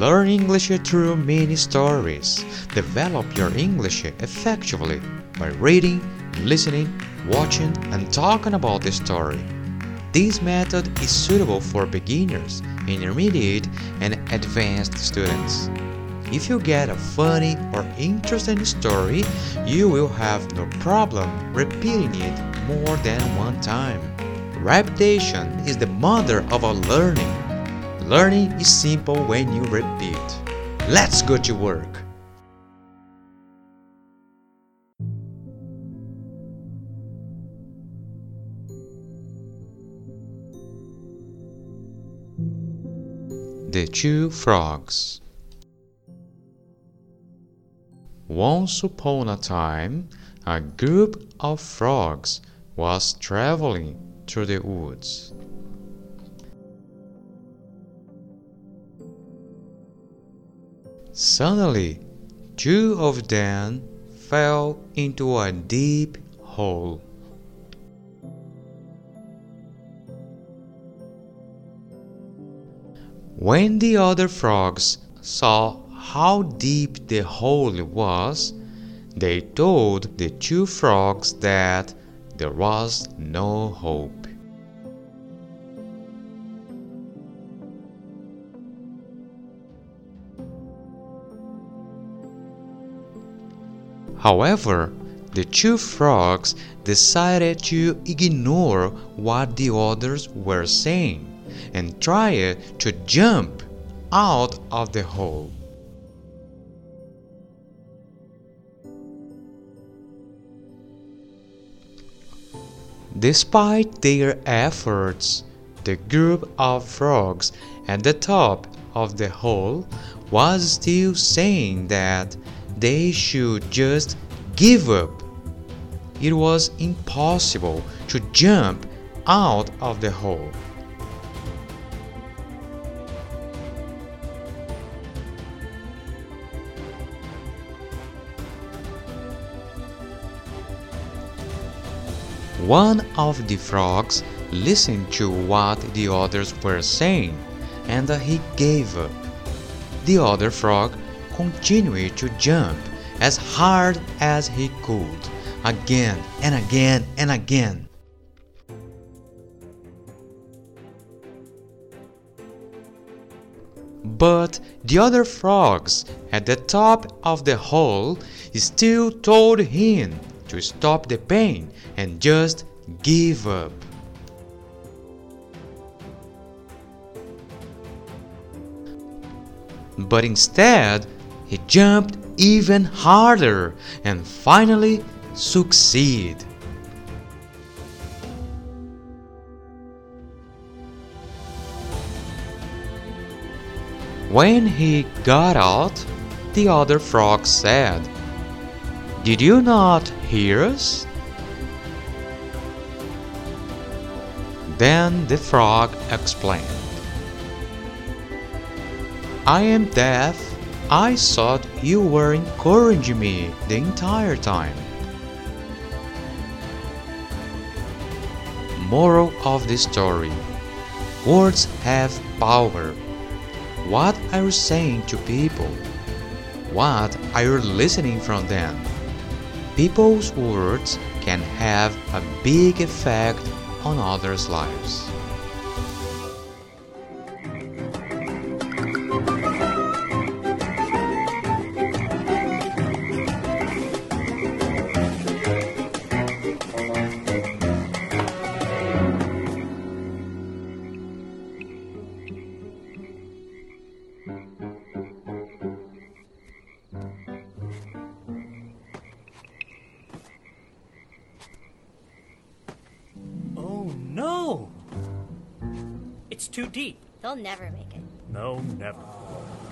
Learn English through mini stories. Develop your English effectively by reading, listening, watching, and talking about the story. This method is suitable for beginners, intermediate, and advanced students. If you get a funny or interesting story, you will have no problem repeating it more than one time. Repetition is the mother of all learning. Learning is simple when you repeat. Let's go to work. The Two Frogs Once upon a time, a group of frogs was traveling through the woods. Suddenly, two of them fell into a deep hole. When the other frogs saw how deep the hole was, they told the two frogs that there was no hope. However, the two frogs decided to ignore what the others were saying and tried to jump out of the hole. Despite their efforts, the group of frogs at the top of the hole was still saying that they should just give up. It was impossible to jump out of the hole. One of the frogs listened to what the others were saying and he gave up. The other frog continued to jump as hard as he could, again and again and again. But the other frogs at the top of the hole still told him to stop the pain and just give up. But instead, he jumped even harder and finally succeed. When he got out, the other frog said, Did you not hear us? Then the frog explained, I am deaf I thought you were encouraging me the entire time. Moral of the story Words have power. What are you saying to people? What are you listening from them? People's words can have a big effect on others' lives. It's too deep. They'll never make it. No, never.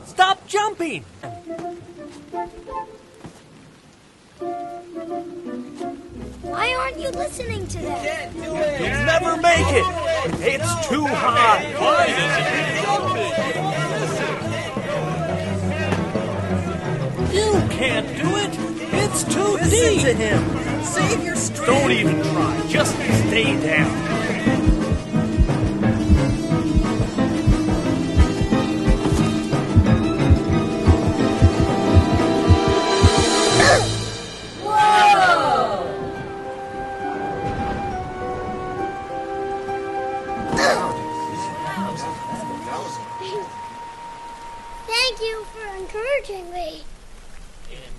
Stop jumping! Why aren't you listening to them? You'll never make it! It's too high! You can't do it! It's too Listen deep! to him. Save your strength. Don't even try. Just stay down.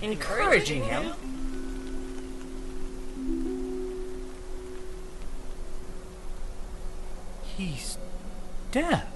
Encouraging him? He's deaf.